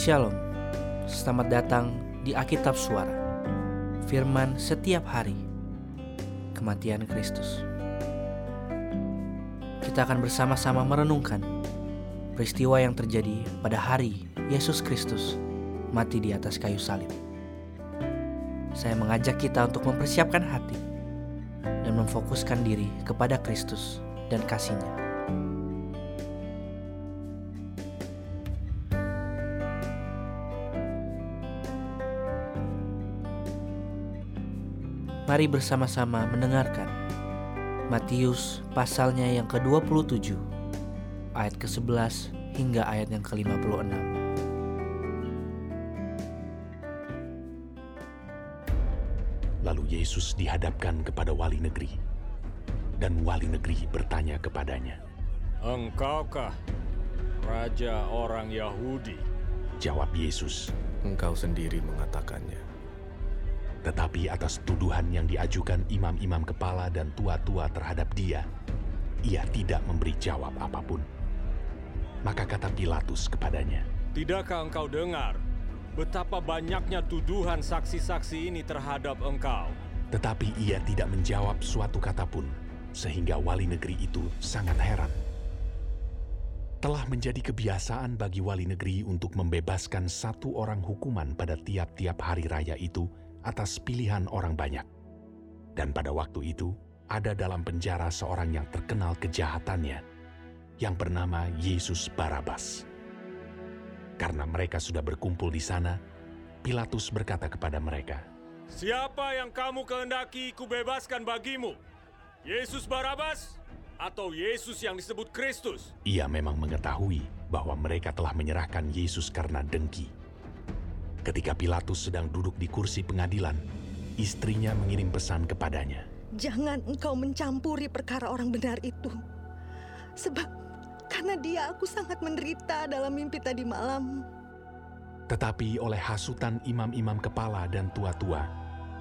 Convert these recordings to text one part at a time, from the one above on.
Shalom, selamat datang di Alkitab Suara. Firman setiap hari, kematian Kristus. Kita akan bersama-sama merenungkan peristiwa yang terjadi pada hari Yesus Kristus mati di atas kayu salib. Saya mengajak kita untuk mempersiapkan hati dan memfokuskan diri kepada Kristus dan kasihnya. Mari bersama-sama mendengarkan Matius pasalnya yang ke-27 ayat ke-11 hingga ayat yang ke-56. Lalu Yesus dihadapkan kepada wali negeri, dan wali negeri bertanya kepadanya. Engkaukah raja orang Yahudi? Jawab Yesus, Engkau sendiri mengatakannya. Tetapi atas tuduhan yang diajukan imam-imam kepala dan tua-tua terhadap dia, ia tidak memberi jawab apa pun. Maka kata Pilatus kepadanya, Tidakkah engkau dengar betapa banyaknya tuduhan saksi-saksi ini terhadap engkau? tetapi ia tidak menjawab suatu kata pun, sehingga wali negeri itu sangat heran. Telah menjadi kebiasaan bagi wali negeri untuk membebaskan satu orang hukuman pada tiap-tiap hari raya itu atas pilihan orang banyak. Dan pada waktu itu, ada dalam penjara seorang yang terkenal kejahatannya, yang bernama Yesus Barabas. Karena mereka sudah berkumpul di sana, Pilatus berkata kepada mereka, Siapa yang kamu kehendaki kubebaskan bagimu? Yesus Barabas atau Yesus yang disebut Kristus? Ia memang mengetahui bahwa mereka telah menyerahkan Yesus karena dengki. Ketika Pilatus sedang duduk di kursi pengadilan, istrinya mengirim pesan kepadanya. Jangan engkau mencampuri perkara orang benar itu. Sebab karena dia aku sangat menderita dalam mimpi tadi malam. Tetapi oleh hasutan imam-imam kepala dan tua-tua,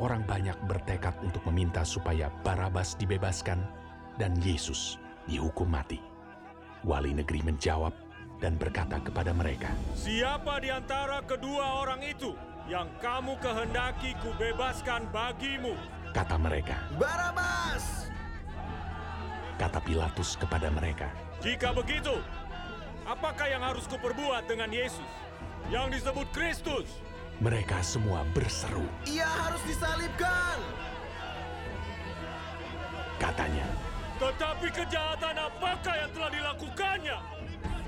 orang banyak bertekad untuk meminta supaya Barabas dibebaskan dan Yesus dihukum mati. Wali negeri menjawab dan berkata kepada mereka, Siapa di antara kedua orang itu yang kamu kehendaki kubebaskan bagimu? kata mereka. Barabas! Kata Pilatus kepada mereka, Jika begitu, apakah yang harus kuperbuat dengan Yesus yang disebut Kristus? mereka semua berseru. Ia harus disalibkan! Katanya, Tetapi kejahatan apakah yang telah dilakukannya?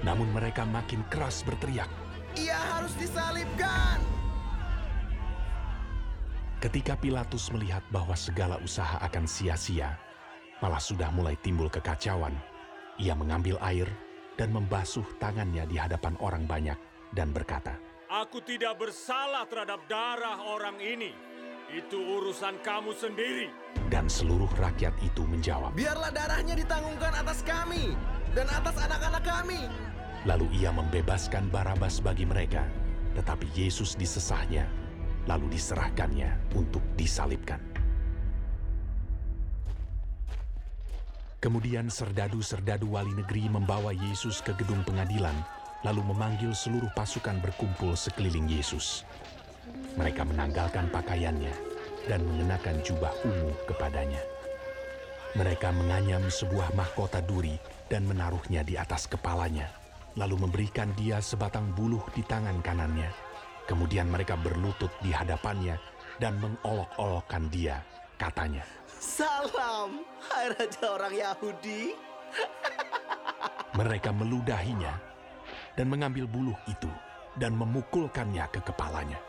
Namun mereka makin keras berteriak. Ia harus disalibkan! Ketika Pilatus melihat bahwa segala usaha akan sia-sia, malah sudah mulai timbul kekacauan, ia mengambil air dan membasuh tangannya di hadapan orang banyak dan berkata, Aku tidak bersalah terhadap darah orang ini. Itu urusan kamu sendiri. dan seluruh rakyat itu menjawab. Biarlah darahnya ditanggungkan atas kami dan atas anak-anak kami. Lalu ia membebaskan Barabas bagi mereka, tetapi Yesus disesahnya, lalu diserahkannya untuk disalibkan. Kemudian serdadu-serdadu wali negeri membawa Yesus ke gedung pengadilan, lalu memanggil seluruh pasukan berkumpul sekeliling Yesus. Mereka menanggalkan pakaiannya dan mengenakan jubah ungu kepadanya. Mereka menganyam sebuah mahkota duri dan menaruhnya di atas kepalanya, lalu memberikan dia sebatang buluh di tangan kanannya. Kemudian mereka berlutut di hadapannya dan mengolok-olokkan dia, katanya, Salam, hai Raja orang Yahudi. Mereka meludahinya dan mengambil buluh itu dan memukulkannya ke kepalanya.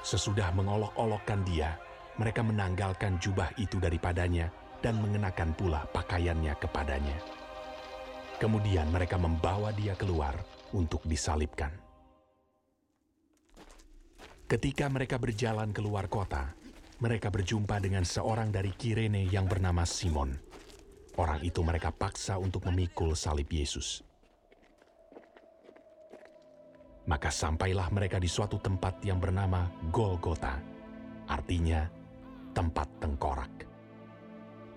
Sesudah mengolok-olokkan dia, mereka menanggalkan jubah itu daripadanya dan mengenakan pula pakaiannya kepadanya. Kemudian mereka membawa dia keluar untuk disalibkan. Ketika mereka berjalan keluar kota, mereka berjumpa dengan seorang dari Kirene yang bernama Simon. Orang itu mereka paksa untuk memikul salib Yesus. Maka sampailah mereka di suatu tempat yang bernama Golgota, artinya tempat tengkorak.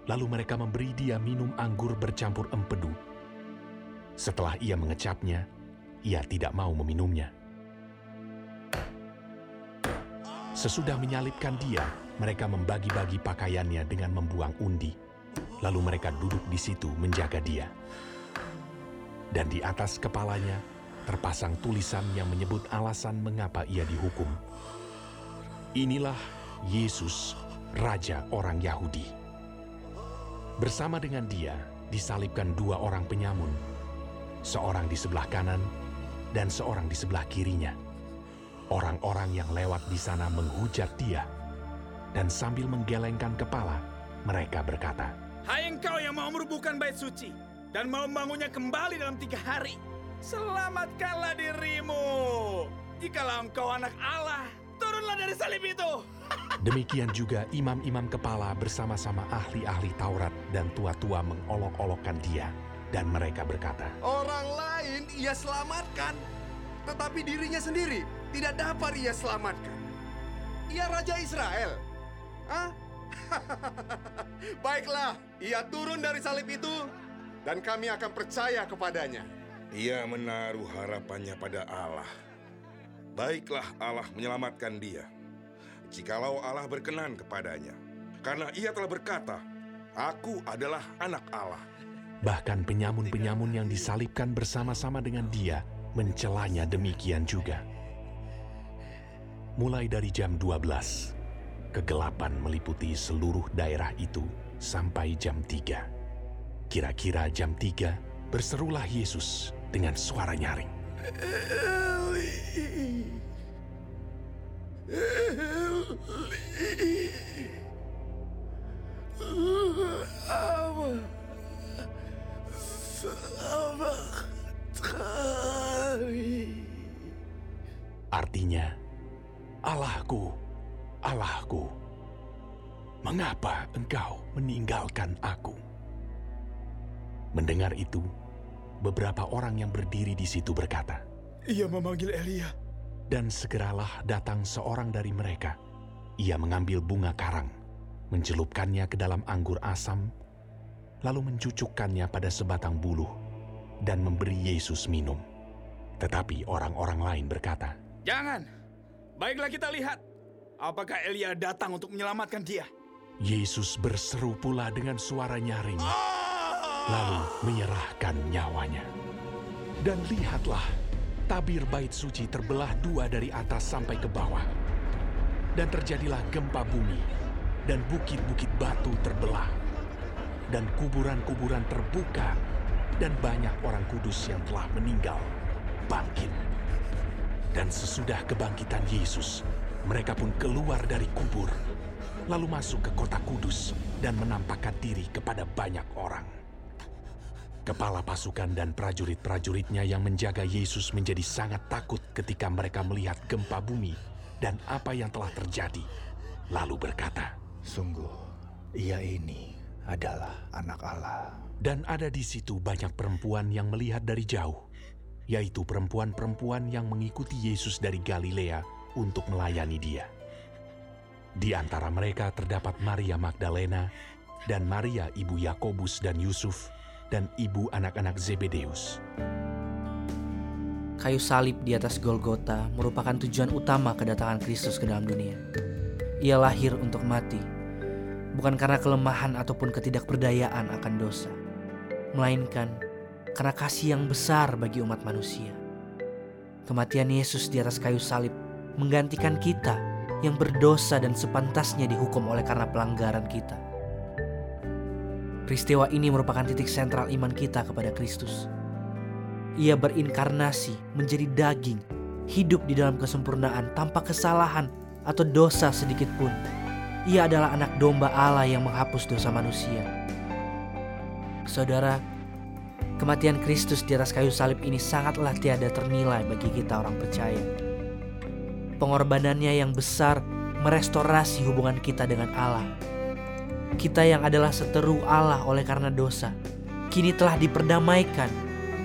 Lalu mereka memberi dia minum anggur bercampur empedu. Setelah ia mengecapnya, ia tidak mau meminumnya. Sesudah menyalipkan dia, mereka membagi-bagi pakaiannya dengan membuang undi. Lalu mereka duduk di situ menjaga dia. Dan di atas kepalanya terpasang tulisan yang menyebut alasan mengapa ia dihukum. Inilah Yesus, Raja orang Yahudi. Bersama dengan dia disalibkan dua orang penyamun seorang di sebelah kanan dan seorang di sebelah kirinya. Orang-orang yang lewat di sana menghujat dia, dan sambil menggelengkan kepala, mereka berkata, Hai engkau yang mau merubuhkan bait suci dan mau membangunnya kembali dalam tiga hari, selamatkanlah dirimu. Jikalau engkau anak Allah, turunlah dari salib itu. Demikian juga imam-imam kepala bersama-sama ahli-ahli Taurat dan tua-tua mengolok-olokkan dia. Dan mereka berkata, Orang lain ia selamatkan, tetapi dirinya sendiri tidak dapat ia selamatkan. Ia Raja Israel. Hah? Baiklah, ia turun dari salib itu dan kami akan percaya kepadanya. Ia menaruh harapannya pada Allah. Baiklah Allah menyelamatkan dia. Jikalau Allah berkenan kepadanya. Karena ia telah berkata, Aku adalah anak Allah. Bahkan penyamun-penyamun yang disalibkan bersama-sama dengan dia mencelanya demikian juga. Mulai dari jam 12, kegelapan meliputi seluruh daerah itu sampai jam 3. Kira-kira jam 3, berserulah Yesus dengan suara nyaring. Meninggalkan aku? Mendengar itu, beberapa orang yang berdiri di situ berkata, Ia memanggil Elia. dan segeralah datang seorang dari mereka. Ia mengambil bunga karang, mencelupkannya ke dalam anggur asam, lalu mencucukkannya pada sebatang buluh, dan memberi Yesus minum. Tetapi orang-orang lain berkata, Jangan. Baiklah kita lihat. Apakah Elia datang untuk menyelamatkan dia? Yesus berseru pula dengan suara nyaring, lalu menyerahkan nyawanya. Dan lihatlah, tabir bait suci terbelah dua dari atas sampai ke bawah. Dan terjadilah gempa bumi, dan bukit-bukit batu terbelah. Dan kuburan-kuburan terbuka, dan banyak orang kudus yang telah meninggal bangkit. Dan sesudah kebangkitan Yesus, mereka pun keluar dari kubur, lalu masuk ke kota kudus dan menampakkan diri kepada banyak orang. Kepala pasukan dan prajurit-prajuritnya yang menjaga Yesus menjadi sangat takut ketika mereka melihat gempa bumi dan apa yang telah terjadi. Lalu berkata, Sungguh, ia ini adalah anak Allah. dan ada di situ banyak perempuan yang melihat dari jauh, yaitu perempuan-perempuan yang mengikuti Yesus dari Galilea untuk melayani dia. Di antara mereka terdapat Maria Magdalena dan Maria ibu Yakobus dan Yusuf dan ibu anak-anak Zebedeus. Kayu salib di atas Golgota merupakan tujuan utama kedatangan Kristus ke dalam dunia. Ia lahir untuk mati, bukan karena kelemahan ataupun ketidakberdayaan akan dosa, melainkan karena kasih yang besar bagi umat manusia. Kematian Yesus di atas kayu salib menggantikan kita yang berdosa dan sepantasnya dihukum oleh karena pelanggaran kita. Peristiwa ini merupakan titik sentral iman kita kepada Kristus. Ia berinkarnasi menjadi daging, hidup di dalam kesempurnaan tanpa kesalahan atau dosa sedikit pun. Ia adalah anak domba Allah yang menghapus dosa manusia. Saudara, kematian Kristus di atas kayu salib ini sangatlah tiada ternilai bagi kita orang percaya. Pengorbanannya yang besar merestorasi hubungan kita dengan Allah. Kita yang adalah seteru Allah oleh karena dosa, kini telah diperdamaikan,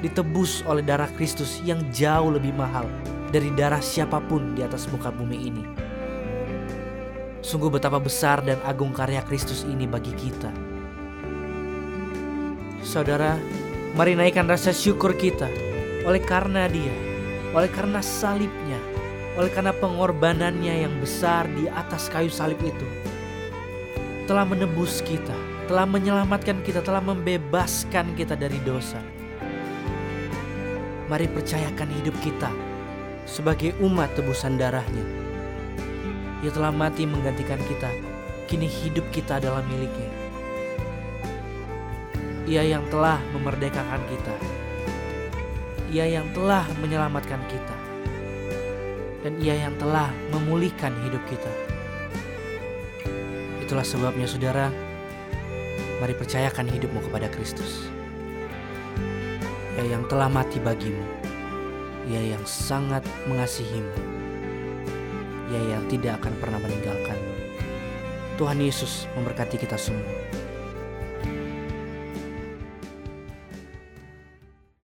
ditebus oleh darah Kristus yang jauh lebih mahal dari darah siapa pun di atas muka bumi ini. Sungguh betapa besar dan agung karya Kristus ini bagi kita. Saudara, mari naikkan rasa syukur kita oleh karena dia, oleh karena salibnya, oleh karena pengorbanannya yang besar di atas kayu salib itu telah menebus kita, telah menyelamatkan kita, telah membebaskan kita dari dosa. Mari percayakan hidup kita sebagai umat tebusan darahnya. Ia telah mati menggantikan kita, kini hidup kita adalah miliknya. Ia yang telah memerdekakan kita. Ia yang telah menyelamatkan kita. Dan ia yang telah memulihkan hidup kita. Itulah sebabnya saudara, mari percayakan hidupmu kepada Kristus. Ia yang telah mati bagimu. Ia yang sangat mengasihimu. Ia yang tidak akan pernah meninggalkanmu. Tuhan Yesus memberkati kita semua.